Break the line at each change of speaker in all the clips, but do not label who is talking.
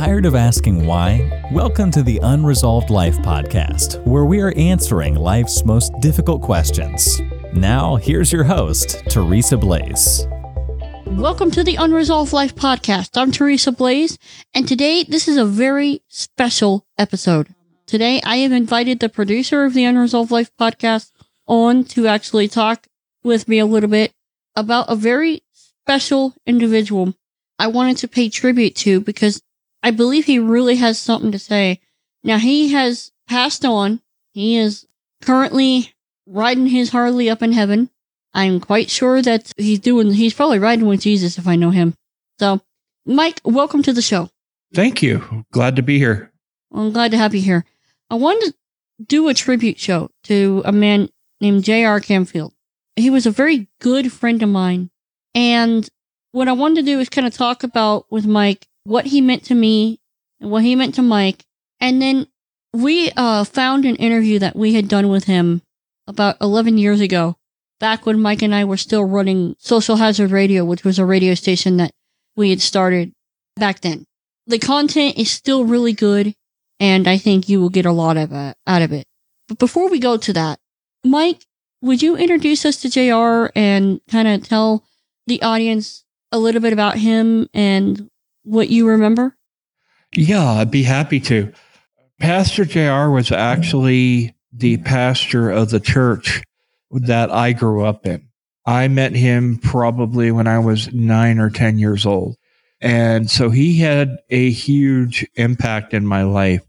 Tired of asking why? Welcome to the Unresolved Life podcast, where we are answering life's most difficult questions. Now, here's your host, Teresa Blaze.
Welcome to the Unresolved Life podcast. I'm Teresa Blaze, and today this is a very special episode. Today, I have invited the producer of the Unresolved Life podcast on to actually talk with me a little bit about a very special individual I wanted to pay tribute to because I believe he really has something to say. Now he has passed on. He is currently riding his Harley up in heaven. I'm quite sure that he's doing, he's probably riding with Jesus if I know him. So, Mike, welcome to the show.
Thank you. Glad to be here.
I'm glad to have you here. I wanted to do a tribute show to a man named J.R. Camfield. He was a very good friend of mine. And what I wanted to do is kind of talk about with Mike what he meant to me and what he meant to Mike. And then we uh, found an interview that we had done with him about 11 years ago, back when Mike and I were still running Social Hazard Radio, which was a radio station that we had started back then. The content is still really good, and I think you will get a lot of uh, out of it. But before we go to that, Mike, would you introduce us to JR and kind of tell the audience a little bit about him and what you remember?
Yeah, I'd be happy to. Pastor JR was actually the pastor of the church that I grew up in. I met him probably when I was nine or 10 years old. And so he had a huge impact in my life,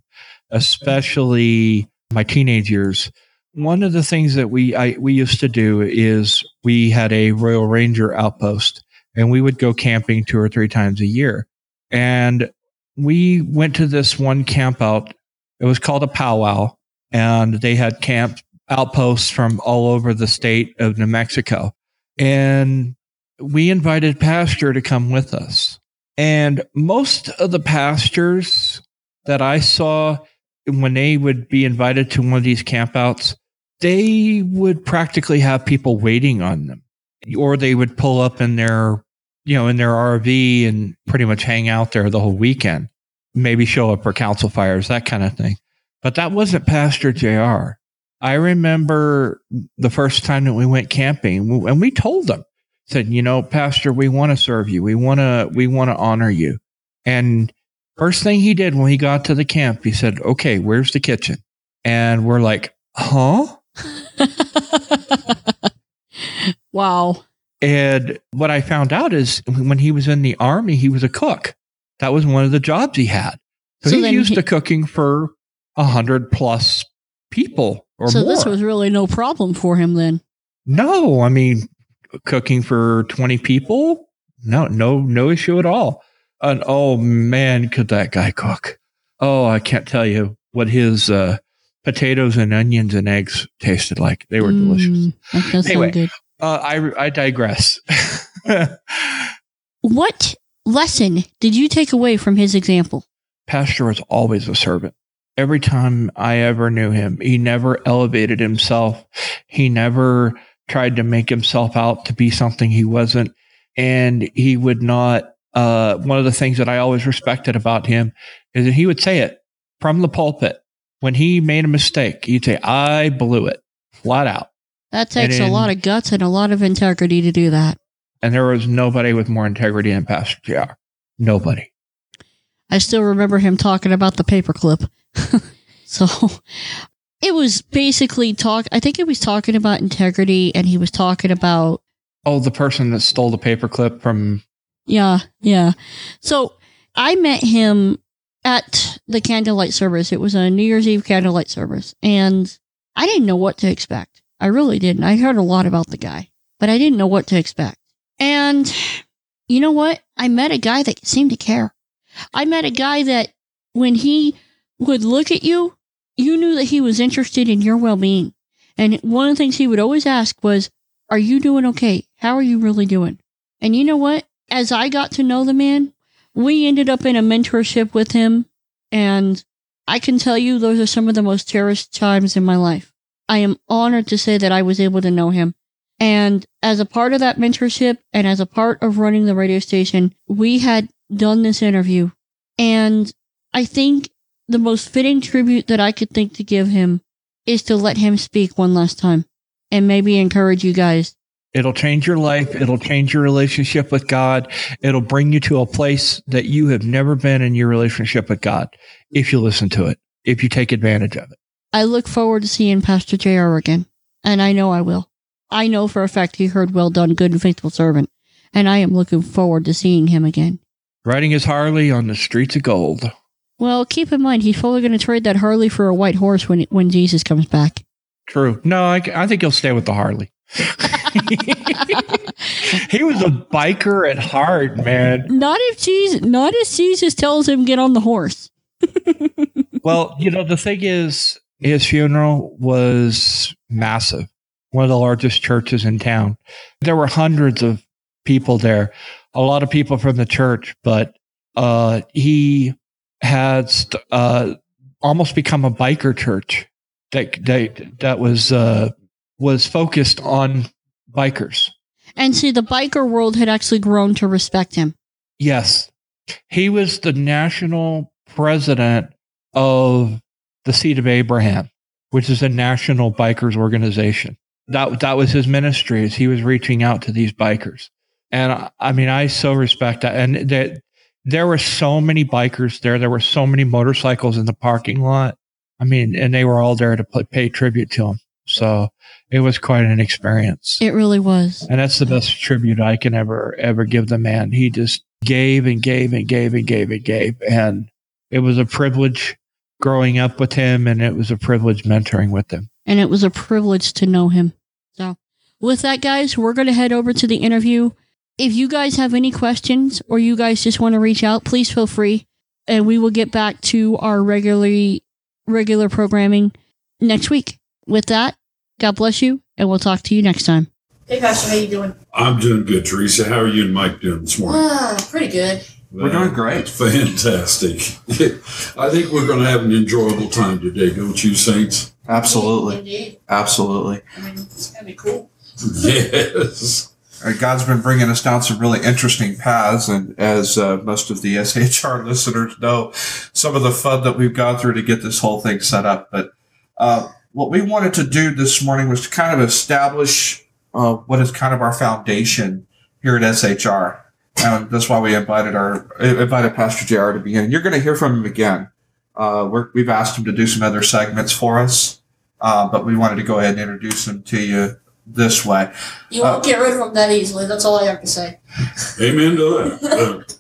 especially my teenage years. One of the things that we I, we used to do is we had a Royal Ranger outpost and we would go camping two or three times a year. And we went to this one camp out. It was called a powwow, and they had camp outposts from all over the state of New Mexico. And we invited pastor to come with us. And most of the pastors that I saw when they would be invited to one of these campouts, they would practically have people waiting on them or they would pull up in their you know in their RV and pretty much hang out there the whole weekend. Maybe show up for council fires, that kind of thing. But that wasn't Pastor JR. I remember the first time that we went camping and we told them, said, you know, Pastor, we want to serve you. We want to, we want to honor you. And first thing he did when he got to the camp, he said, okay, where's the kitchen? And we're like, huh?
wow.
And what I found out is when he was in the army, he was a cook. That was one of the jobs he had. So, so he's used he, to cooking for a hundred plus people or
so
more.
this was really no problem for him then.
No, I mean, cooking for 20 people? No, no, no issue at all. And oh man, could that guy cook? Oh, I can't tell you what his uh, potatoes and onions and eggs tasted like. They were mm, delicious.
Anyway.
Uh, I I digress.
what lesson did you take away from his example?
Pastor was always a servant. Every time I ever knew him, he never elevated himself. He never tried to make himself out to be something he wasn't. And he would not, uh, one of the things that I always respected about him is that he would say it from the pulpit. When he made a mistake, he'd say, I blew it flat out.
That takes in, a lot of guts and a lot of integrity to do that.
And there was nobody with more integrity than Pastor JR. Nobody.
I still remember him talking about the paperclip. so it was basically talk. I think he was talking about integrity, and he was talking about
oh, the person that stole the paperclip from.
Yeah, yeah. So I met him at the candlelight service. It was a New Year's Eve candlelight service, and I didn't know what to expect. I really didn't. I heard a lot about the guy, but I didn't know what to expect. And you know what? I met a guy that seemed to care. I met a guy that when he would look at you, you knew that he was interested in your well being. And one of the things he would always ask was, Are you doing okay? How are you really doing? And you know what? As I got to know the man, we ended up in a mentorship with him. And I can tell you, those are some of the most cherished times in my life. I am honored to say that I was able to know him. And as a part of that mentorship and as a part of running the radio station, we had done this interview. And
I think the most fitting tribute that I could think to give him is to let him speak one last time and maybe encourage you guys.
It'll change your life. It'll change your relationship with God. It'll bring you to a place that you have never been in your relationship with God if you listen to it, if you take advantage of it.
I look forward to seeing Pastor JR again, and I know I will. I know for a fact he heard well done, good and faithful servant, and I am looking forward to seeing him again.
Riding his Harley on the streets of gold.
Well, keep in mind, he's probably going to trade that Harley for a white horse when when Jesus comes back.
True. No, I, I think he'll stay with the Harley. he was a biker at heart, man.
Not if Jesus, not if Jesus tells him get on the horse.
well, you know the thing is, his funeral was massive. One of the largest churches in town. There were hundreds of people there. A lot of people from the church, but uh, he had uh, almost become a biker church that that that was uh, was focused on bikers.
And see, the biker world had actually grown to respect him.
Yes, he was the national president of the Seed of Abraham, which is a national bikers organization. That that was his ministry as he was reaching out to these bikers. And I mean, I so respect that. And that there were so many bikers there. There were so many motorcycles in the parking lot. I mean, and they were all there to pay tribute to him. So it was quite an experience.
It really was.
And that's the best tribute I can ever, ever give the man. He just gave and gave and gave and gave and gave. And it was a privilege growing up with him and it was a privilege mentoring with him.
And it was a privilege to know him. So with that, guys, we're going to head over to the interview. If you guys have any questions or you guys just want to reach out, please feel free and we will get back to our regularly regular programming next week. With that, God bless you, and we'll talk to you next time.
Hey, Pastor, how you doing?
I'm doing good, Teresa. How are you and Mike doing this morning?
Ah, pretty good.
We're doing great.
Fantastic. I think we're going to have an enjoyable time today, don't you, Saints?
Absolutely.
Indeed.
Absolutely.
I mean, it's gonna be cool.
Yes.
God's been bringing us down some really interesting paths, and as uh, most of the SHR listeners know, some of the fun that we've gone through to get this whole thing set up. But uh, what we wanted to do this morning was to kind of establish uh, what is kind of our foundation here at SHR, and that's why we invited our invited Pastor Jr. to be in. You're going to hear from him again. Uh, we've asked him to do some other segments for us, uh, but we wanted to go ahead and introduce him to you this way.
You won't get rid of him that easily. That's all I have to say.
Amen to that.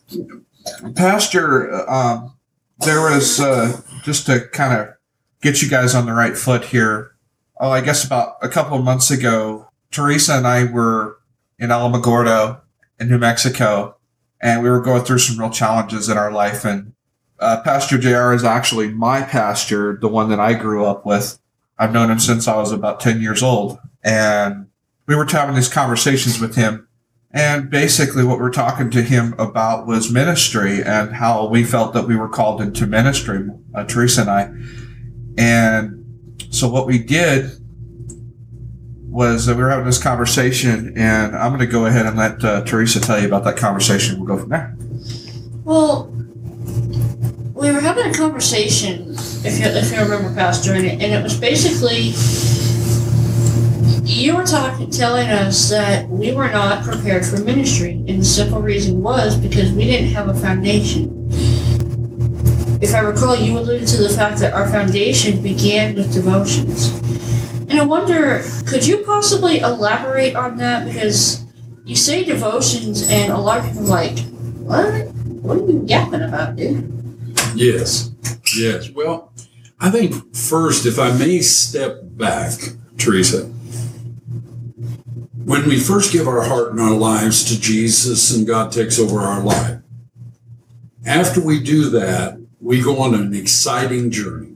Uh,
Pastor, um, there was uh, just to kind of get you guys on the right foot here. Oh, I guess about a couple of months ago, Teresa and I were in Alamogordo in New Mexico, and we were going through some real challenges in our life. And uh, Pastor JR is actually my pastor, the one that I grew up with. I've known him since I was about 10 years old. And we were having these conversations with him. And basically, what we're talking to him about was ministry and how we felt that we were called into ministry, uh, Teresa and I. And so, what we did was that we were having this conversation, and I'm going to go ahead and let uh, Teresa tell you about that conversation. We'll go from there.
Well, we were having a conversation, if you, if you remember, Pastor, and it, and it was basically you were talking, telling us that we were not prepared for ministry, and the simple reason was because we didn't have a foundation. If I recall, you alluded to the fact that our foundation began with devotions. And I wonder, could you possibly elaborate on that? Because you say devotions, and a lot of people are like, what? What are you yapping about, dude?
yes. Yes. Well, I think first, if I may step back, Teresa, when we first give our heart and our lives to Jesus and God takes over our life, after we do that, we go on an exciting journey.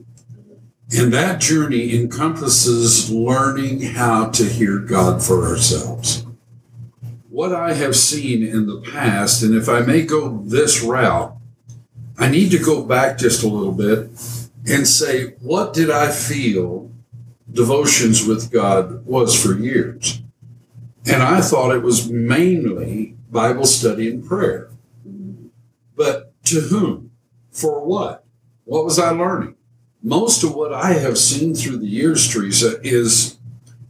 And that journey encompasses learning how to hear God for ourselves. What I have seen in the past, and if I may go this route, I need to go back just a little bit and say, what did I feel devotions with God was for years? And I thought it was mainly Bible study and prayer. But to whom? For what? What was I learning? Most of what I have seen through the years, Teresa, is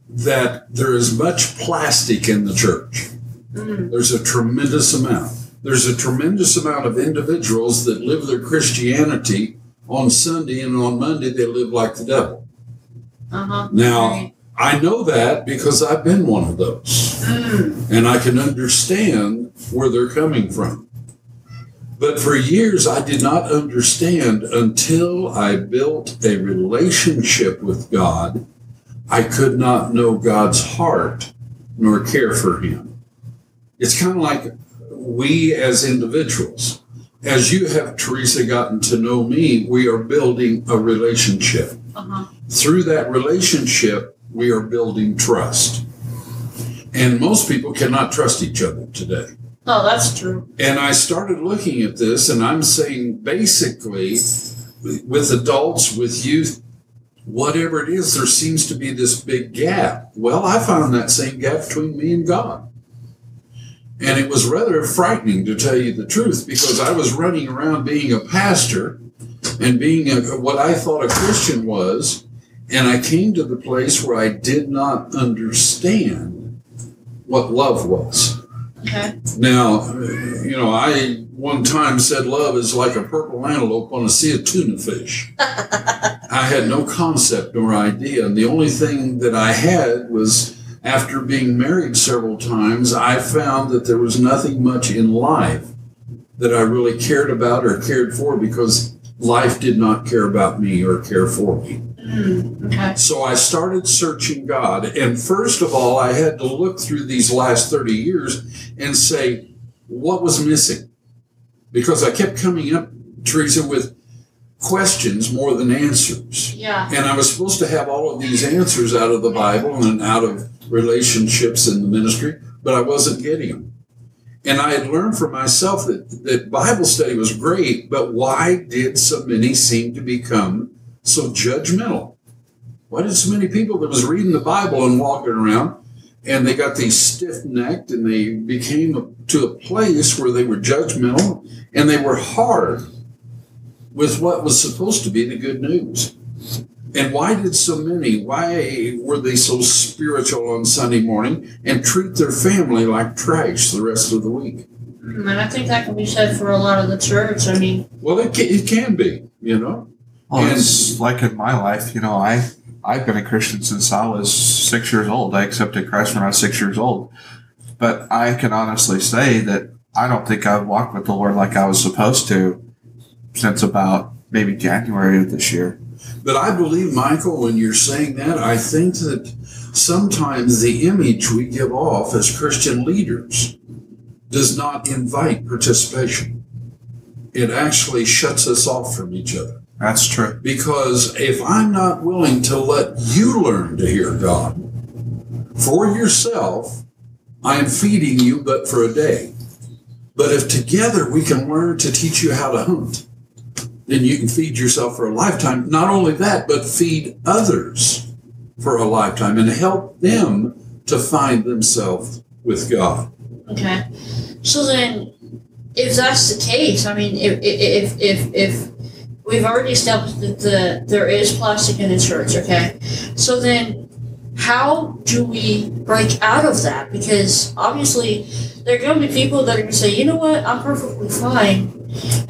that there is much plastic in the church.
Mm.
There's a tremendous amount. There's a tremendous amount of individuals that live their Christianity on Sunday and on Monday they live like the devil.
Uh-huh.
Now,
Right.
I know that because I've been one of those
Mm.
and I can understand where they're coming from. But for years, I did not understand until I built a relationship with God. I could not know God's heart nor care for Him. It's kind of like we as individuals. As you have, Teresa, gotten to know me, we are building a relationship
Uh-huh.
through that relationship, we are building trust. And most people cannot trust each other today.
Oh, that's true.
And I started looking at this, and I'm saying basically, with adults, with youth, whatever it is, there seems to be this big gap. Well, I found that same gap between me and God. And it was rather frightening to tell you the truth because I was running around being a pastor and being a, what I thought a Christian was. And I came to the place where I did not understand what love was.
Okay.
Now, you know, I one time said love is like a purple antelope on a sea of tuna fish. I had no concept nor idea. And the only thing that I had was after being married several times, I found that there was nothing much in life that I really cared about or cared for because life did not care about me or care for me.
Mm. Okay.
So I started searching God. And first of all, I had to look through these last 30 years and say, what was missing? Because I kept coming up, Teresa, with questions more than answers.
Yeah.
And I was supposed to have all of these answers out of the Bible and out of relationships in the ministry, but I wasn't getting them. And I had learned for myself that, that Bible study was great, but why did so many seem to become so judgmental? Why did so many people that was reading the Bible and walking around and they got these stiff necked and they became to a place where they were judgmental and they were hard with what was supposed to be the good news? And why did so many, why were they so spiritual on Sunday morning and treat their family like trash the rest of the week?
And I think that can be said for a lot of the church. I mean,
Well, it can, it can be, you know.
Oh,
well,
it's like in my life, you know, I I've been a Christian since I was six years old. I accepted Christ when I was six years old. But I can honestly say that I don't think I've walked with the Lord like I was supposed to since about maybe January of this year.
But I believe, Michael, when you're saying that, I think that sometimes the image we give off as Christian leaders does not invite participation. It actually shuts us off from each other.
That's true.
Because if I'm not willing to let you learn to hear God for yourself, I am feeding you but for a day. But if together we can learn to teach you how to hunt, then you can feed yourself for a lifetime. Not only that, but feed others for a lifetime and help them to find themselves with God.
okay. So then, if that's the case, I mean, if if if if we've already established that the there is plastic in the church, okay. So then, how do we break out of that? Because obviously, there are going to be people that are going to say, you know what, I'm perfectly fine,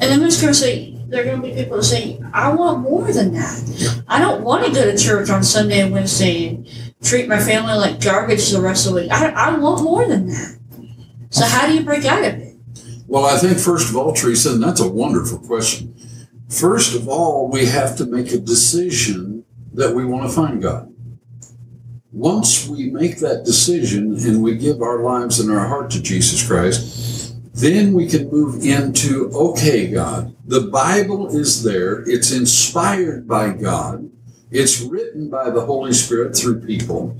and then there's going to say. There are going to be people that say, I want more than that. I don't want to go to church on Sunday and Wednesday and treat my family like garbage the rest of the week. I, I want more than that. So how do you break out of it?
Well, I think first of all, Teresa, and that's a wonderful question. First of all, we have to make a decision that we want to find God. Once we make that decision and we give our lives and our heart to Jesus Christ, then we can move into okay, God, the Bible is there, it's inspired by God, it's written by the Holy Spirit through people.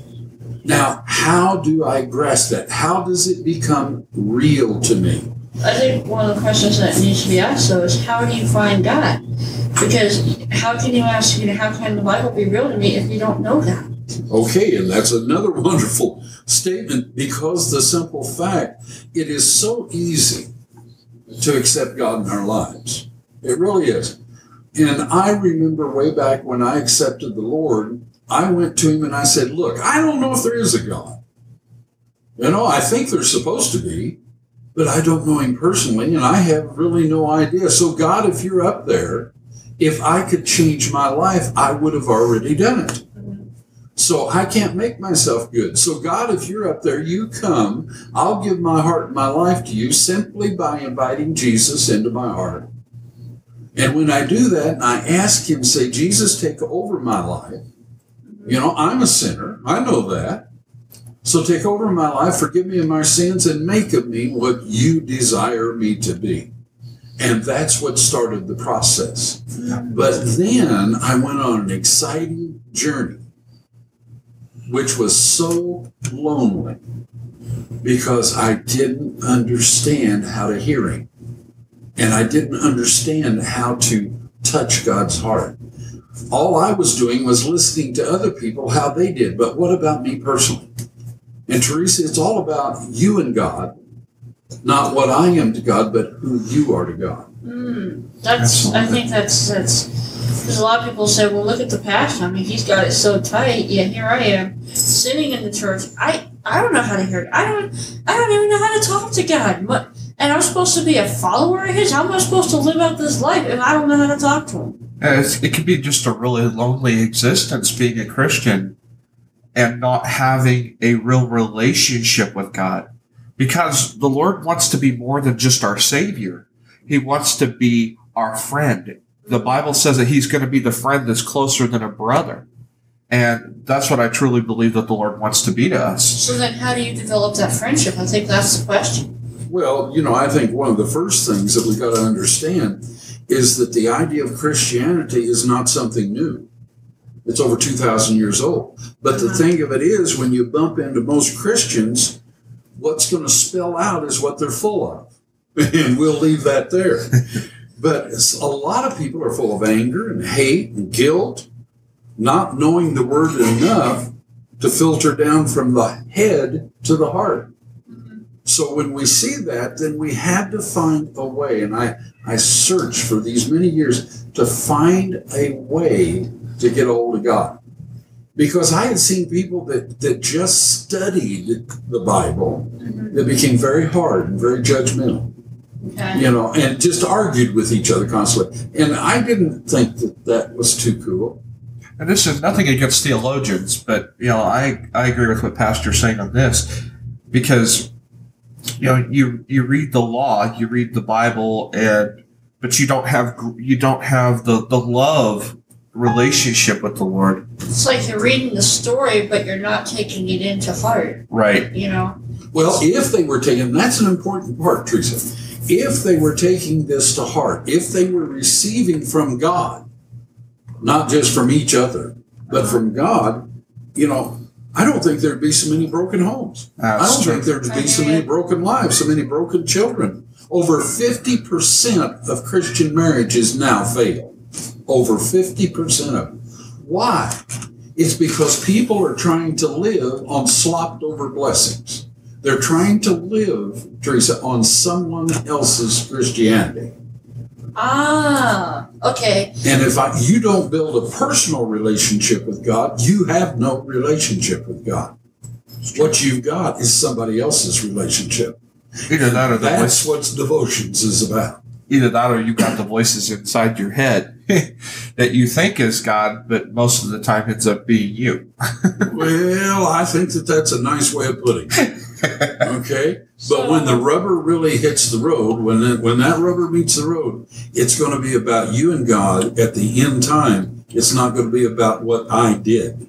Now, how do I grasp that? How does it become real to me?
I think one of the questions that needs to be asked though is how do you find God? Because how can you ask, you know, how can the Bible be real to me if you don't know that?
Okay, and that's another wonderful statement because the simple fact it is so easy to accept God in our lives. It really is. And I remember way back when I accepted the Lord, I went to him and I said, Look, I don't know if there is a God. You know, I think there's supposed to be, but I don't know him personally, and I have really no idea. So, God, if you're up there, if I could change my life, I would have already done it. So I can't make myself good. So, God, if you're up there, you come. I'll give my heart and my life to you simply by inviting Jesus into my heart. And when I do that, and I ask Him, say, Jesus, take over my life. You know, I'm a sinner. I know that. So take over my life, forgive me of my sins, and make of me what you desire me to be. And that's what started the process. But then I went on an exciting journey, which was so lonely because I didn't understand how to hear Him. And I didn't understand how to touch God's heart. All I was doing was listening to other people how they did. But what about me personally? And Teresa, it's all about you and God, not what I am to God, but who you are to God.
Mm, that's. I think that's that's. Because a lot of people say, "Well, look at the pastor. I mean, he's got it so tight." Yeah, here I am, sitting in the church. I I don't know how to hear it. I don't. I don't even know how to talk to God. What? And I'm supposed to be a follower of His. How am I supposed to live out this life if I don't know how to talk to Him?
Uh, it's, it could be just a really lonely existence being a Christian and not having a real relationship with God. Because the Lord wants to be more than just our Savior. He wants to be our friend. The Bible says that He's going to be the friend that's closer than a brother. And that's what I truly believe that the Lord wants to be to us.
So then, how do you develop that friendship? I think that's the question.
Well, you know, I think one of the first things that we've got to understand is that the idea of Christianity is not something new. It's over 2,000 years old. But the uh-huh. thing of it is, when you bump into most Christians, what's going to spill out is what they're full of. And we'll leave that there. but a lot of people are full of anger and hate and guilt, not knowing the word enough to filter down from the head to the heart. Mm-hmm. So when we see that, then we had to find a way. And I, I searched for these many years to find a way to get a hold of God. Because I had seen people that, that just studied the Bible that mm-hmm. became very hard and very judgmental,
Okay.
you know, and just argued with each other constantly. And I didn't think that that was too cool.
And this is nothing against theologians, but you know, I, I agree with what Pastor's saying on this because you know, you you read the law, you read the Bible, and but you don't have you don't have the the love relationship with the Lord,
It's like you're reading the story, but you're not taking it into heart.
right?
You know.
Well, if they were taking, that's an important part, Teresa. If they were taking this to heart, if they were receiving from God, not just from each other, but from God, you know, I don't think there'd be so many broken homes. I don't
true.
think there'd be so many broken lives, so many broken children. Over 50% of Christian marriages now fail. Over 50% of them. Why? It's because people are trying to live on slopped over blessings. They're trying to live, Teresa, on someone else's Christianity.
Ah. Okay.
And if I, you don't build a personal relationship with God, you have no relationship with God. What you've got is somebody else's relationship.
Either that or the
That's
voice,
what devotions is about.
either that or you've got the voices inside your head that you think is God, but most of the time ends up being you.
Well, I think that that's a nice way of putting it. Okay, but when the rubber really hits the road, when it, when that rubber meets the road, it's going to be about you and God at the end time. It's not going to be about what I did.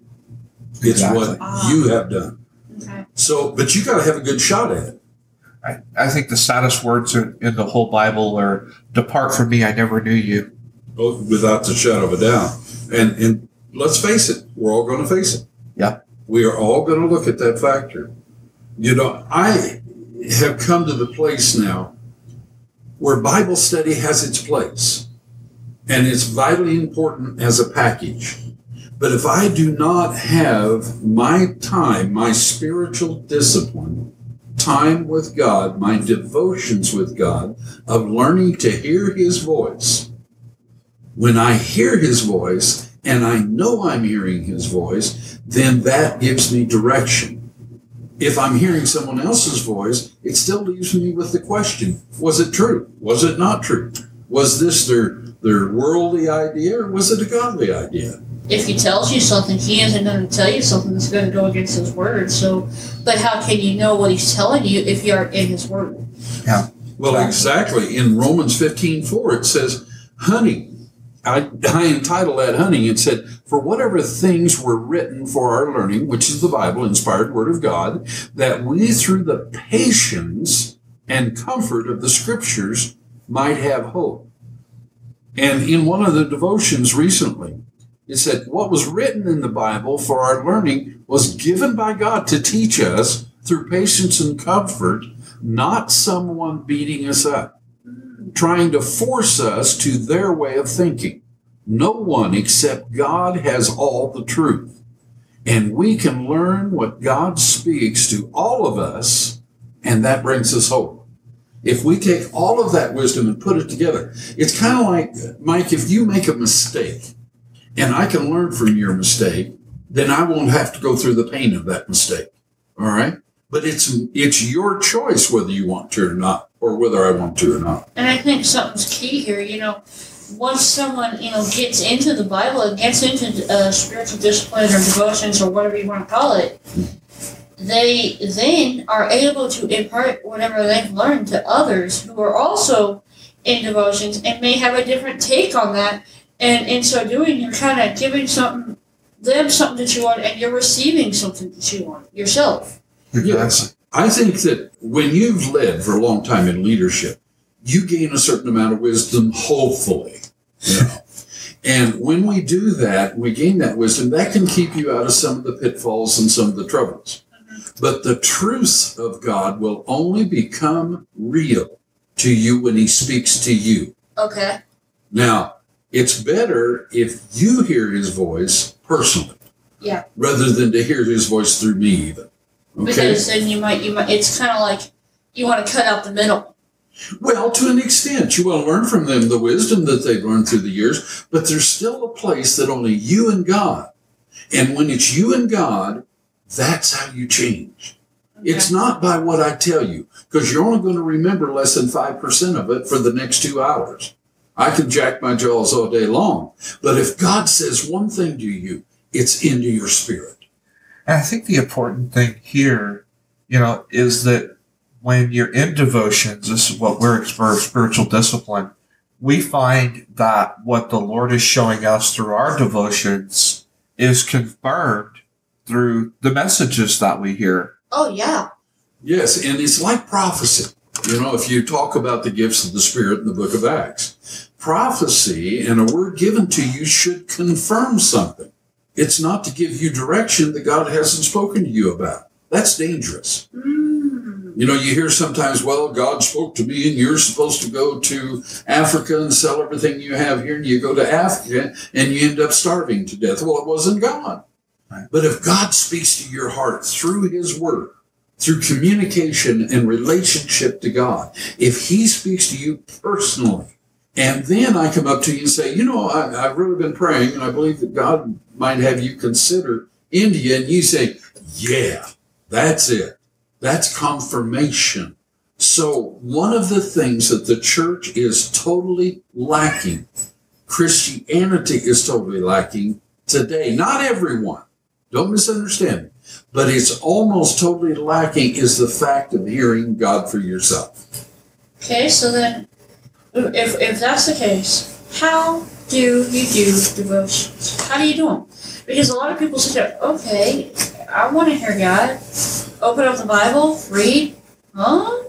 It's what
Exactly.
you have done.
Okay.
So, but you got to have a good shot at it.
I, I think the saddest words in, in the whole Bible are "Depart from me, I never knew you."
Without the shadow of a doubt. And and let's face it, we're all going to face it.
Yeah.
We are all going to look at that factor. You know, I have come to the place now where Bible study has its place, and it's vitally important as a package. But if I do not have my time, my spiritual discipline, time with God, my devotions with God, of learning to hear His voice, When I hear his voice and I know I'm hearing his voice, then that gives me direction. If I'm hearing someone else's voice, it still leaves me with the question, was it true? Was it not true? Was this their their worldly idea or was it a godly idea?
If he tells you something, he isn't going to tell you something that's going to go against his word. So, but how can you know what he's telling you if you are in his word? Yeah.
Well, exactly. In Romans 15 4, it says, Honey, I, I entitled that Honey. It said, For whatever things were written for our learning, which is the Bible, inspired word of God, that we through the patience and comfort of the scriptures might have hope. And in one of the devotions recently, it said, What was written in the Bible for our learning was given by God to teach us through patience and comfort, not someone beating us up, trying to force us to their way of thinking. No one except God has all the truth. And we can learn what God speaks to all of us, and that brings us hope. If we take all of that wisdom and put it together, it's kind of like, Mike, if you make a mistake and I can learn from your mistake, then I won't have to go through the pain of that mistake. All right. But it's, it's your choice whether you want to or not, or whether I want to or not.
And I think something's key here. You know, once someone you know gets into the Bible and gets into uh, spiritual discipline or devotions or whatever you want to call it, they then are able to impart whatever they've learned to others who are also in devotions and may have a different take on that. And in so doing, you're kind of giving something them something that you want, and you're receiving something that you want yourself.
Yes. I think that when you've led for a long time in leadership, you gain a certain amount of wisdom, hopefully. You know. and when we do that, we gain that wisdom, that can keep you out of some of the pitfalls and some of the troubles. Mm-hmm. But the truth of God will only become real to you when He speaks to you.
Okay.
Now, it's better if you hear His voice personally.
Yeah.
Rather than to hear His voice through me, even. Okay.
Because then you might you might it's kind of like you want to cut out the middle.
Well, to an extent, you will learn from them the wisdom that they've learned through the years, but there's still a place that only you and God. And when it's you and God, that's how you change. It's not by what I tell you, because you're only going to remember less than 5% of it for the next two hours. I can jack my jaws all day long, but if God says one thing to you, it's into your spirit.
And I think the important thing here, you know, is that when you're in devotions, this is what we're for spiritual discipline. We find that what the Lord is showing us through our devotions is confirmed through the messages that we hear.
Oh yeah.
Yes, and it's like prophecy. You know, if you talk about the gifts of the Spirit in the book of Acts, prophecy and a word given to you should confirm something. It's not to give you direction that God hasn't spoken to you about. That's dangerous.
Mm.
You know, you hear sometimes, well, God spoke to me and you're supposed to go to Africa and sell everything you have here. And you go to Africa and you end up starving to death. Well, it wasn't God.
Right.
But if God speaks to your heart through his word, through communication and relationship to God, if he speaks to you personally, and then I come up to you and say, you know, I, I've really been praying and I believe that God might have you consider India. And you say, yeah, that's it. That's confirmation. So one of the things that the church is totally lacking, Christianity is totally lacking today. Not everyone. Don't misunderstand me. But it's almost totally lacking is the fact of hearing God for yourself.
Okay, so then if if that's the case, how do you do devotions? How do you do them? Because a lot of people say, okay, I want to hear God. Open up the Bible, read. Huh?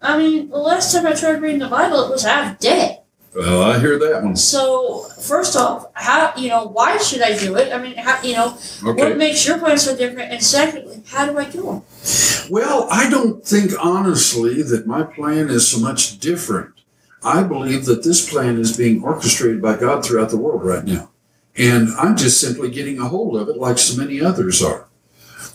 I mean, the last time I tried reading the Bible, it was half dead.
Well, I hear that one.
So first off, how you know why should I do it? I mean, how you know what makes your plan so different? And secondly, how do I do them?
Well, I don't think honestly that my plan is so much different. I believe that this plan is being orchestrated by God throughout the world right now. And I'm just simply getting a hold of it like so many others are.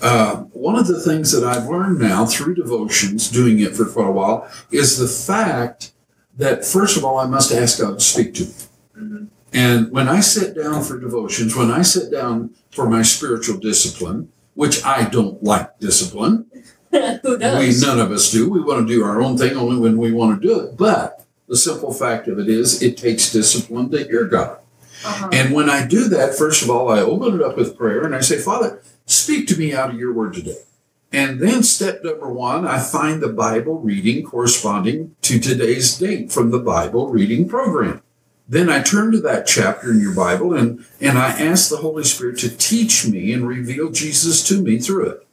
Uh, one of the things that I've learned now through devotions, doing it for quite a while, is the fact that first of all, I must ask God to speak to me. And when I sit down for devotions, when I sit down for my spiritual discipline, which I don't like discipline,
Who does?
we none of us do. We want to do our own thing only when we want to do it. But the simple fact of it is, it takes discipline to hear God.
uh-huh.
And when I do that, first of all, I open it up with prayer and I say, Father, speak to me out of your word today. And then step number one, I find the Bible reading corresponding to today's date from the Bible reading program. Then I turn to that chapter in your Bible and, and I ask the Holy Spirit to teach me and reveal Jesus to me through it.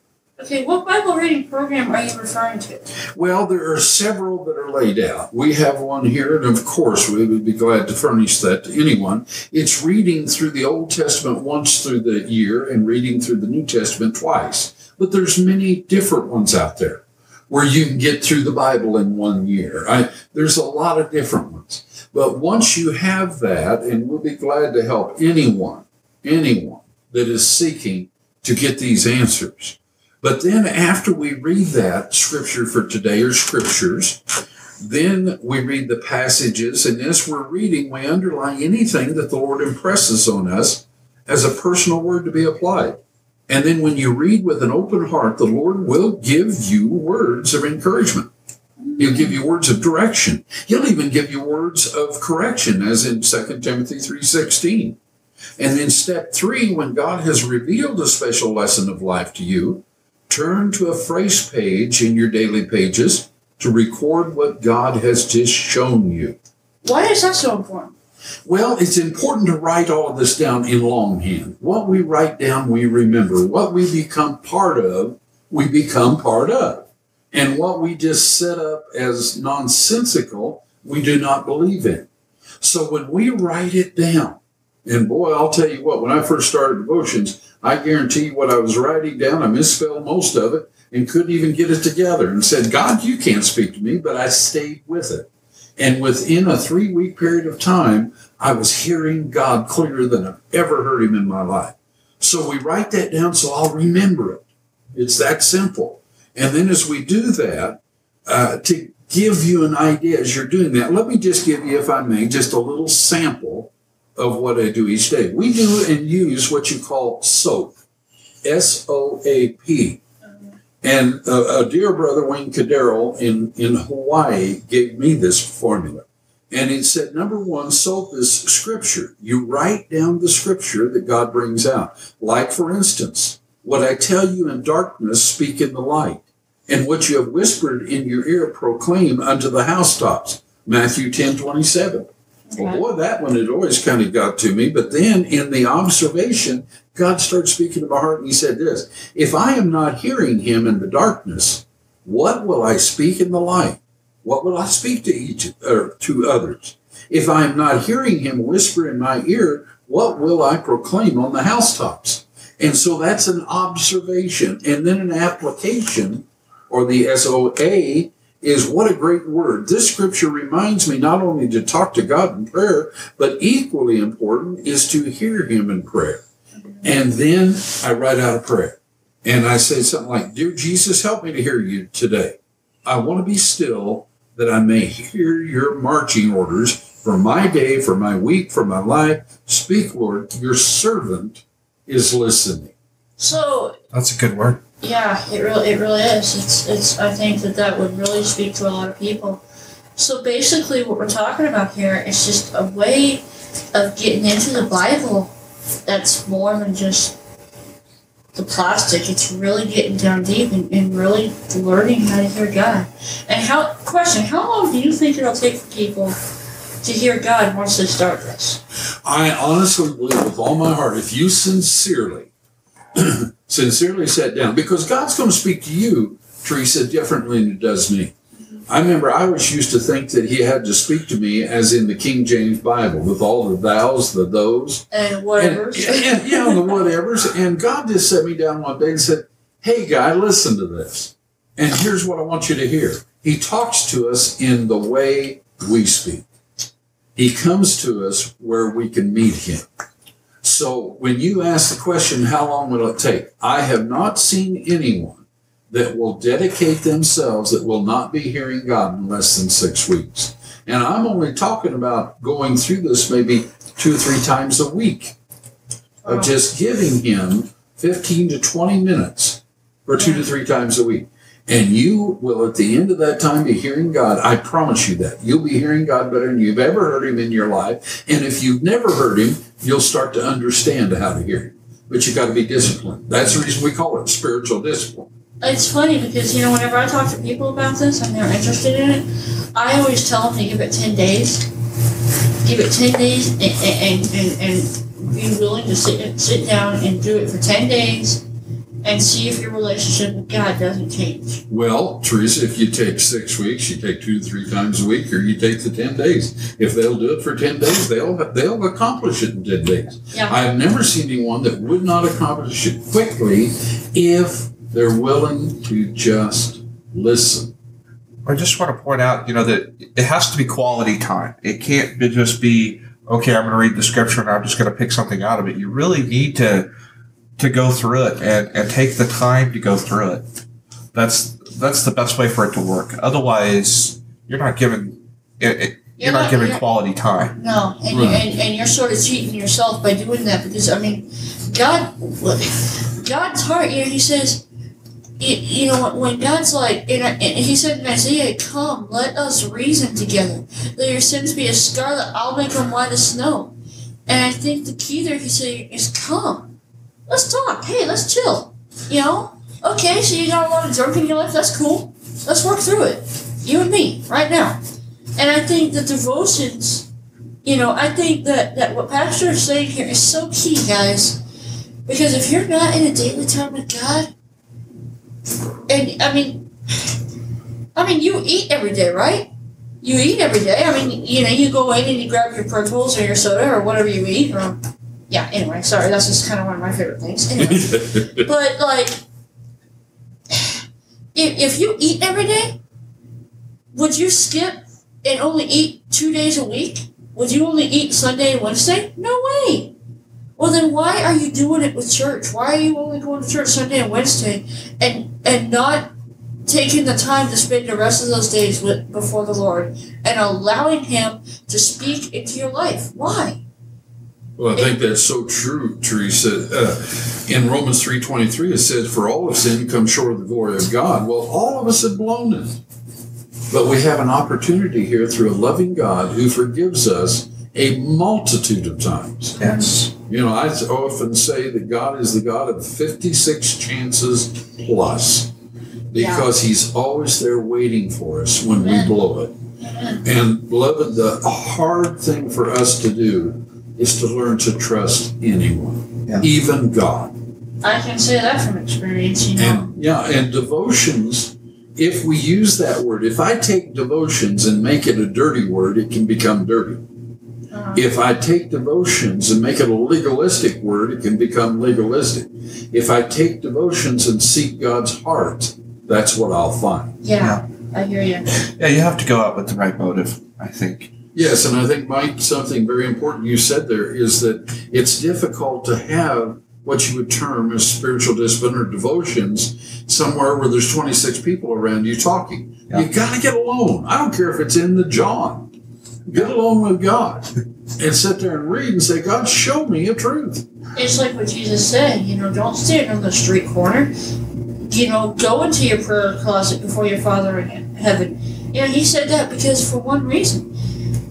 Okay, what Bible reading program are you referring to?
Well, there are several that are laid out. We have one here, and of course, we would be glad to furnish that to anyone. It's reading through the Old Testament once through the year and reading through the New Testament twice. But there's many different ones out there where you can get through the Bible in one year. I, there's a lot of different ones. But once you have that, and we'll be glad to help anyone, anyone that is seeking to get these answers. But then after we read that scripture for today or scriptures, then we read the passages, and as we're reading, we underline anything that the Lord impresses on us as a personal word to be applied. And then when you read with an open heart, the Lord will give you words of encouragement. He'll give you words of direction. He'll even give you words of correction, as in 2 Timothy 3.16. And then step three, when God has revealed a special lesson of life to you, turn to a phrase page in your daily pages to record what God has just shown you.
Why is that so important?
Well, it's important to write all of this down in longhand. What we write down, we remember. What we become part of, we become part of. And what we just set up as nonsensical, we do not believe in. So when we write it down, and boy, I'll tell you what, when I first started devotions, I guarantee what I was writing down, I misspelled most of it and couldn't even get it together and said, God, you can't speak to me, but I stayed with it. And within a three week period of time, I was hearing God clearer than I've ever heard him in my life. So we write that down so I'll remember it. It's that simple. And then as we do that, uh, to give you an idea as you're doing that, let me just give you, if I may, just a little sample of what I do each day. We do and use what you call SOAP, S O A P. And a, a dear brother, Wayne Cadero in, in Hawaii, gave me this formula. And he said, number one, SOAP is scripture. You write down the scripture that God brings out. Like, for instance, what I tell you in darkness, speak in the light. And what you have whispered in your ear, proclaim unto the housetops. Matthew 10 27. Well, boy, that one had always kind of got to me. But then in the observation, God started speaking to my heart and he said this If I am not hearing him in the darkness, what will I speak in the light? What will I speak to each or to others? If I am not hearing him whisper in my ear, what will I proclaim on the housetops? And so that's an observation. And then an application, or the SOA, is what a great word. This scripture reminds me not only to talk to God in prayer, but equally important is to hear him in prayer. And then I write out a prayer. And I say something like, Dear Jesus, help me to hear you today. I want to be still that I may hear your marching orders for my day, for my week, for my life. Speak, Lord, your servant is listening.
So
That's a good word.
Yeah, it really it really is. It's it's. I think that that would really speak to a lot of people. So basically, what we're talking about here is just a way of getting into the Bible that's more than just the plastic. It's really getting down deep and, and really learning how to hear God. And how question, how long do you think it'll take for people to hear God once they start this?
I honestly believe with all my heart, if you sincerely, sincerely sat down, because God's going to speak to you, Teresa, differently than He does me. I remember I was used to think that He had to speak to me as in the King James Bible, with all the thous, the those,
And whatever.
and, and, know, the whatevers. And God just set me down one day and said, Hey, guy, listen to this. And here's what I want you to hear. He talks to us in the way we speak. He comes to us where we can meet him. So when you ask the question, how long will it take? I have not seen anyone that will dedicate themselves that will not be hearing God in less than six weeks. And I'm only talking about going through this maybe two or three times a week of just giving him 15 to 20 minutes for two to three times a week. And you will, at the end of that time, be hearing God. I promise you that. You'll be hearing God better than you've ever heard Him in your life. And if you've never heard Him, you'll start to understand how to hear Him. But you've got to be disciplined. That's the reason we call it spiritual discipline.
It's funny because, you know, whenever I talk to people about this and they're interested in it, I always tell them to give it 10 days. Give it 10 days and, and, and, and be willing to sit, sit down and do it for 10 days and see if your relationship with God doesn't change.
Well, Teresa, if you take six weeks, you take two to three times a week, or you take the 10 days. If they'll do it for 10 days, they'll, they'll accomplish it in 10 days.
Yeah.
I've never seen anyone that would not accomplish it quickly if they're willing to just listen.
I just want to point out, you know, that it has to be quality time. It can't be just be, okay, I'm going to read the scripture and I'm just going to pick something out of it. You really need to to go through it and, and take the time to go through it. That's that's the best way for it to work. Otherwise, you're not giving it, it, you're,
You're
not,
not-
giving
you're-
quality time.
No, and,
Right.
and, and you're sort of cheating yourself by doing that because, I mean, God, God's heart, you know, He says, you, you know, when- when God's like, and, I- and He said in Isaiah, Come, let us reason together. Though your sins be as scarlet, I'll make them white as snow. And I think the key there, He's saying, is come. Let's talk. Hey, let's chill. You know? Okay, so you got a lot of junk in your life. That's cool. Let's work through it. You and me, right now. And I think the devotions, you know, I think that, that what Pastor is saying here is so key, guys. Because if you're not in a daily time with God, and I mean, I mean, you eat every day, right? You eat every day. I mean, you know, you go in and you grab your Pringles or your soda or whatever you eat. Or yeah. Anyway, sorry, that's just kind of one of my favorite things. Anyway, but like, if if you eat every day, would you skip and only eat two days a week? Would you only eat Sunday and Wednesday? No way. Well, then why are you doing it with church? Why are you only going to church Sunday and Wednesday, and and not taking the time to spend the rest of those days with before the Lord and allowing Him to speak into your life? Why?
Well, I think that's so true, Teresa. Uh, in Romans three twenty three, it says, "For all of sin comes short of the glory of God." Well, all of us have blown it, but we have an opportunity here through a loving God who forgives us a multitude of times.
Yes.
You know, I often say that God is the God of fifty six chances plus, because He's always there waiting for us when we blow it. And beloved, the hard thing for us to do is to learn to trust anyone,
Yeah.
even God.
I can say that from experience. You know.
And yeah, and devotions, if we use that word, if I take devotions and make it a dirty word, it can become dirty.
Uh,
If I take devotions and make it a legalistic word, it can become legalistic. If I take devotions and seek God's heart, that's what I'll find.
yeah, I hear you.
Yeah, you have to go out with the right motive, I think.
Yes, and I think, Mike, something very important you said there is that it's difficult to have what you would term as spiritual discipline or devotions somewhere where there's 26 people around you talking.
Yeah.
You got to get alone. I don't care if it's in the John. Get alone with God and sit there and read and say, God, show me a truth.
It's like what Jesus said, you know, don't stand on the street corner. You know, go into your prayer closet before your Father in heaven. You know, he said that because for one reason.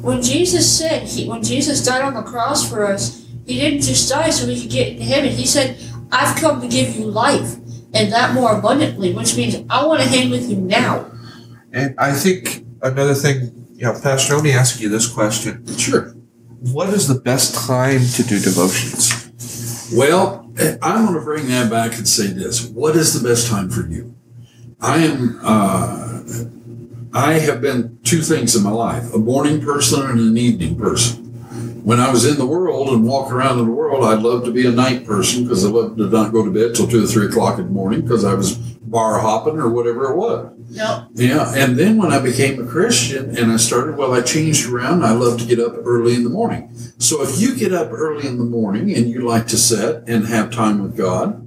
When Jesus said, he, when Jesus died on the cross for us, he didn't just die so we could get into heaven. He said, I've come to give you life and that more abundantly, which means I want to hang with you now.
And I think another thing, you know, Pastor, let me ask you this question.
Sure.
What is the best time to do devotions?
Well, I'm going to bring that back and say this. What is the best time for you? I am, uh, I have been two things in my life a morning person and an evening person. When I was in the world and walk around in the world, I'd love to be a night person because I loved to not go to bed till two or three o'clock in the morning because I was bar hopping or whatever it was.
No,
Yeah, and then when I became a Christian and I started, well, I changed around. I love to get up early in the morning. So if you get up early in the morning and you like to set and have time with God,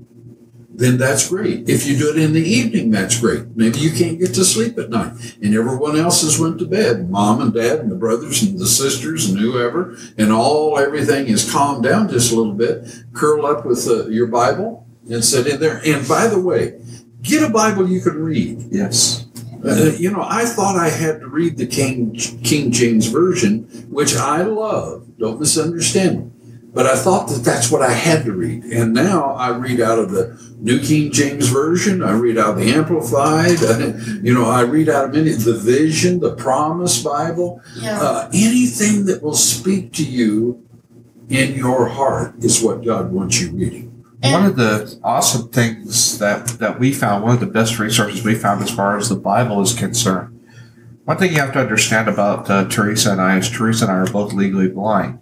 then that's great. If you do it in the evening, that's great. Maybe you can't get to sleep at night and everyone else has went to bed, mom and dad and the brothers and the sisters and whoever, and all everything is calmed down just a little bit. Curl up with uh, your Bible and sit in there. And by the way, get a Bible you can read.
Yes.
Uh, you know, I thought I had to read the King King James version, which I love. Don't misunderstand me. But I thought that that's what I had to read, and now I read out of the New King James version. I read out the Amplified. you know, I read out of many the Vision, the Promise Bible.
Yeah.
Uh, anything that will speak to you in your heart is what God wants you reading.
One of the awesome things that, that we found, one of the best resources we found as far as the Bible is concerned, one thing you have to understand about uh, Teresa and I is Teresa and I are both legally blind.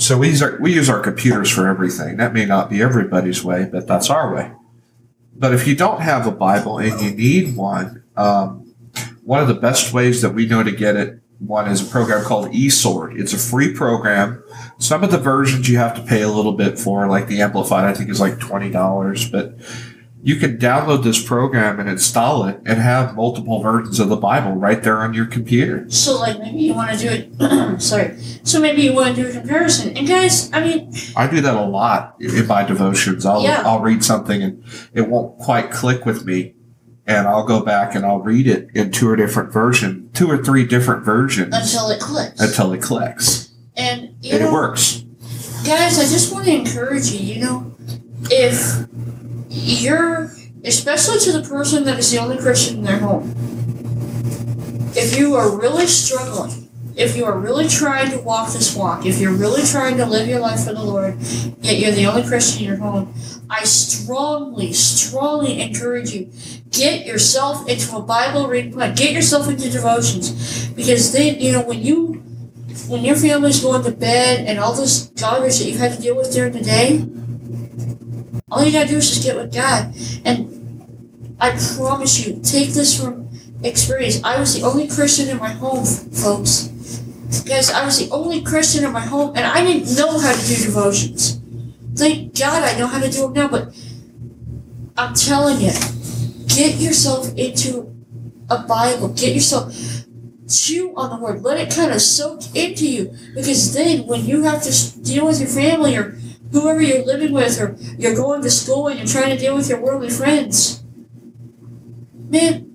So we use, our, we use our computers for everything. That may not be everybody's way, but that's our way. But if you don't have a Bible and you need one, um, one of the best ways that we know to get it one is a program called eSword. It's a free program. Some of the versions you have to pay a little bit for, like the Amplified, I think is like twenty dollars. But you can download this program and install it and have multiple versions of the Bible right there on your computer.
So like maybe you want to do it. sorry. So maybe you want to do a comparison. And guys, I mean,
I do that a lot in my devotions. I'll
Yeah.
I'll read something and it won't quite click with me. And I'll go back and I'll read it in two or different version, two or three different versions
until it clicks.
until it clicks.
and
And
know,
it works.
guys, I just want to encourage you. You know, if you're, especially to the person that is the only Christian in their home, if you are really struggling, if you are really trying to walk this walk, if you're really trying to live your life for the Lord, yet you're the only Christian in your home, I strongly, strongly encourage you get yourself into a Bible reading plan. Get yourself into devotions, because then you know, when you when your family's going to bed and all this garbage that you've had to deal with during the day, all you gotta do is just get with God. And I promise you, take this from experience. I was the only Christian in my home, folks. Guys, I was the only Christian in my home, and I didn't know how to do devotions. Thank God I know how to do them now, but I'm telling you, get yourself into a Bible. Get yourself chew on the word. Let it kind of soak into you. Because then when you have to deal with your family or whoever you're living with or you're going to school and you're trying to deal with your worldly friends, man,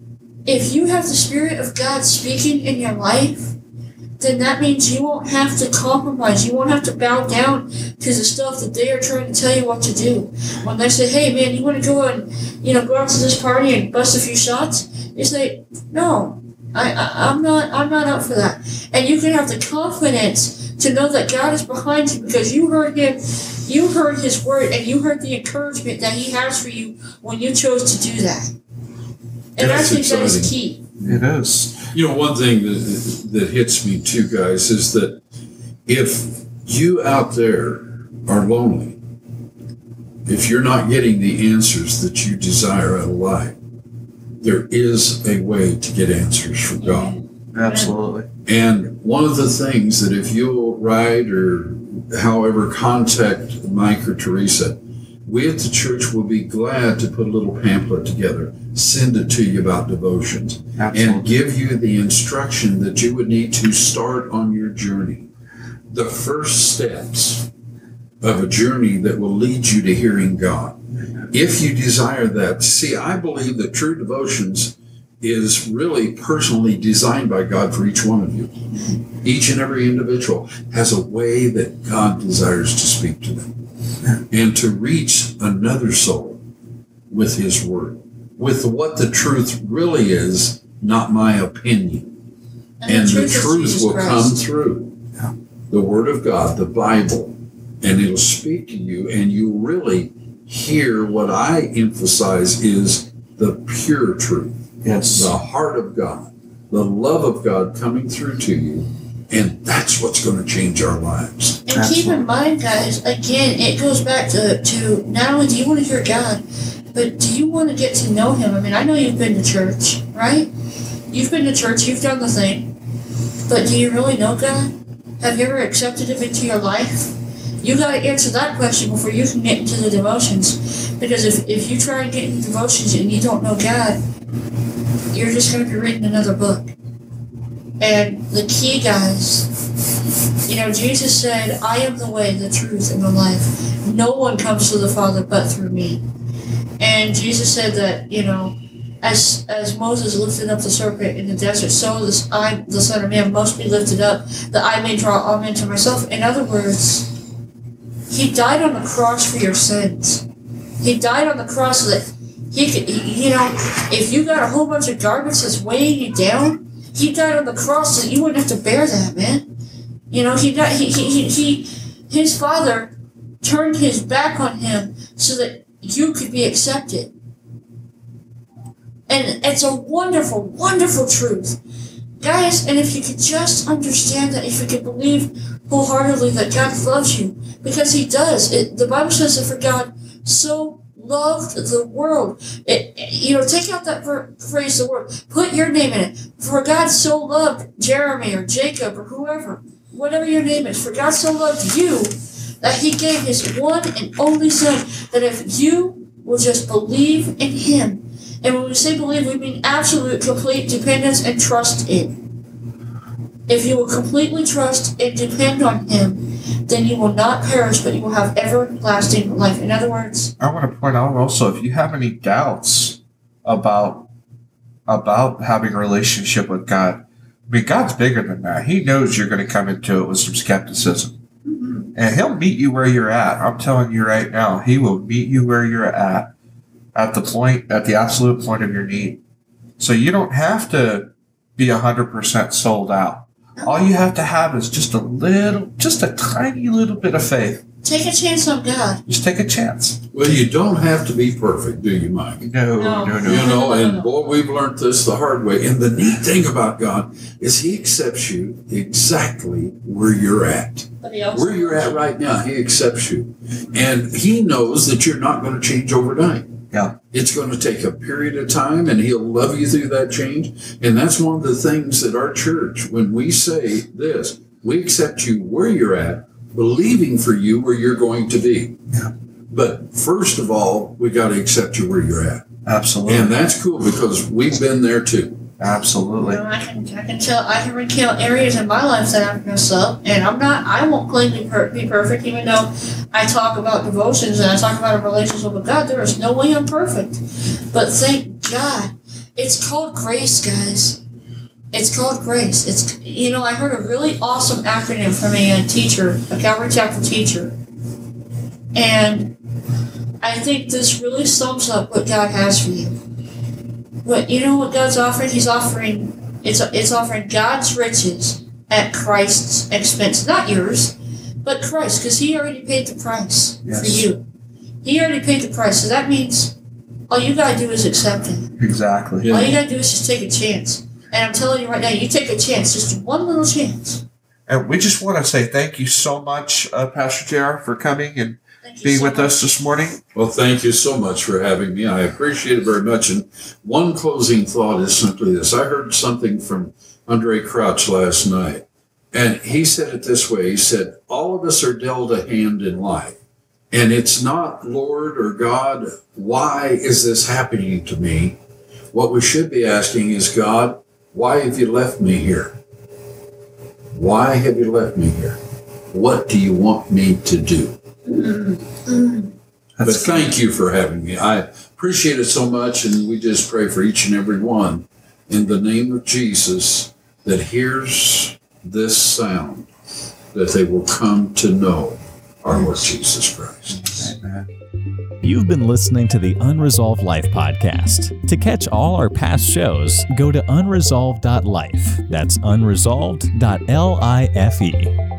if you have the Spirit of God speaking in your life, then that means you won't have to compromise. You won't have to bow down to the stuff that they are trying to tell you what to do. When they say, hey man, you want to go and, you know, go out to this party and bust a few shots? You say, no, I, I, I'm not I'm not up for that. And you can have the confidence to know that God is behind you because you heard him you heard his word and you heard the encouragement that he has for you when you chose to do that. And
That's
I think that is key.
It is.
You know, one thing that, that hits me too, guys, is that if you out there are lonely, if you're not getting the answers that you desire out of life, there is a way to get answers from God.
Absolutely.
And one of the things that if you'll write or however contact Mike or Teresa, we at the church will be glad to put a little pamphlet together, send it to you about devotions,
Absolutely.
and give you the instruction that you would need to start on your journey. The first steps of a journey that will lead you to hearing God. If you desire that, see, I believe that true devotions is really personally designed by God for each one of you. Each and every individual has a way that God desires to speak to them and to reach another soul with His Word, with what the truth really is, not my opinion. And, the truth,
is
truth will
Christ.
come through the Word of God, the Bible, and it'll speak to you, and you really hear what I emphasize is the pure truth
Yes.
the heart of God, the love of God coming through to you. And that's what's going to change our lives.
And keep in mind, guys, again, it goes back to, to not only do you want to hear God, but do you want to get to know Him? I mean, I know you've been to church, right? You've been to church, you've done the thing. But do you really know God? Have you ever accepted Him into your life? You got to answer that question before you can get into the devotions. Because if, if you try and get into devotions and you don't know God, you're just going to be reading another book. And the key, guys, you know, Jesus said, I am the way, the truth, and the life. No one comes to the Father but through me. And Jesus said that, you know, as as Moses lifted up the serpent in the desert, so this I, the Son of Man, must be lifted up, that I may draw all men to myself. In other words, he died on the cross for your sins. He died on the cross so that he could, you know, if you got a whole bunch of garbage that's weighing you down, he died on the cross so that you wouldn't have to bear that, man. You know, he died, he, he, he, he his father turned his back on him so that you could be accepted. And it's a wonderful, wonderful truth. Guys, and if you could just understand that, if you could believe wholeheartedly that God loves you, because He does. It, the Bible says that for God so loved the world. It, you know, take out that phrase, the world. Put your name in it. For God so loved Jeremy or Jacob or whoever, whatever your name is. For God so loved you that He gave His one and only Son. That if you will just believe in Him, and when we say believe, we mean absolute, complete dependence and trust in. If you will completely trust and depend on Him, then you will not perish, but you will have everlasting life. In other words,
I want to point out also if you have any doubts about about having a relationship with God, I mean God's bigger than that. He knows you're going to come into it with some skepticism. Mm-hmm. And he'll meet you where you're at. I'm telling you right now, he will meet you where you're at at the point at the absolute point of your need. So you don't have to be 100% sold out. All you have to have is just a little, just a tiny little bit of faith.
take a chance on God.
Just take a chance.
Well, you don't have to be perfect, do you, Mike?
No,
No.
no, no.
You know, and boy, we've learned this the hard way. And the neat thing about God is He accepts you exactly where you're at.
But he also
Where you're at right now, He accepts you. And He knows that you're not going to change overnight.
Yeah.
It's going to take a period of time and He'll love you through that change. And that's one of the things that our church, when we say this, we accept you where you're at, believing for you where you're going to be.
Yeah.
But first of all, we got to accept you where you're at.
Absolutely.
And that's cool because we've been there too.
Absolutely.
You know, I can I can tell I can recount areas in my life that I've messed up, and I'm not I won't claim to per- be perfect, even though I talk about devotions and I talk about a relationship with God. There is no way I'm perfect, but thank God, it's called grace, guys. It's called grace. It's you know I heard a really awesome acronym from a, teacher, a Calvary Chapel teacher, and I think this really sums up what God has for you. What you know what God's offering? He's offering it's it's offering God's riches at Christ's expense, not yours, but Christ, because He already paid the price for you. He already paid the price, so that means all you gotta do is accept it.
Exactly.
All you gotta do is just take a chance. And I'm telling you right now, you take a chance, just one little chance.
And we just want to say thank you so much, uh, Pastor JR, for coming and
Thank you
being
so
with
much.
us this morning.
Well, thank you so much for having me. I appreciate it very much. And one closing thought is simply this I heard something from Andraé Crouch last night, and he said it this way He said, All of us are dealt a hand in life. And it's not, Lord or God, why is this happening to me? What we should be asking is, God, why have you left me here? Why have you left me here? What do you want me to do? But thank you for having me. I appreciate it so much, and we just pray for each and every one in the name of Jesus that hears this sound, that they will come to know our Lord Jesus Christ.
Amen.
You've been listening to the Unresolved Life podcast. To catch all our past shows, go to unresolved.life. That's unresolved.life.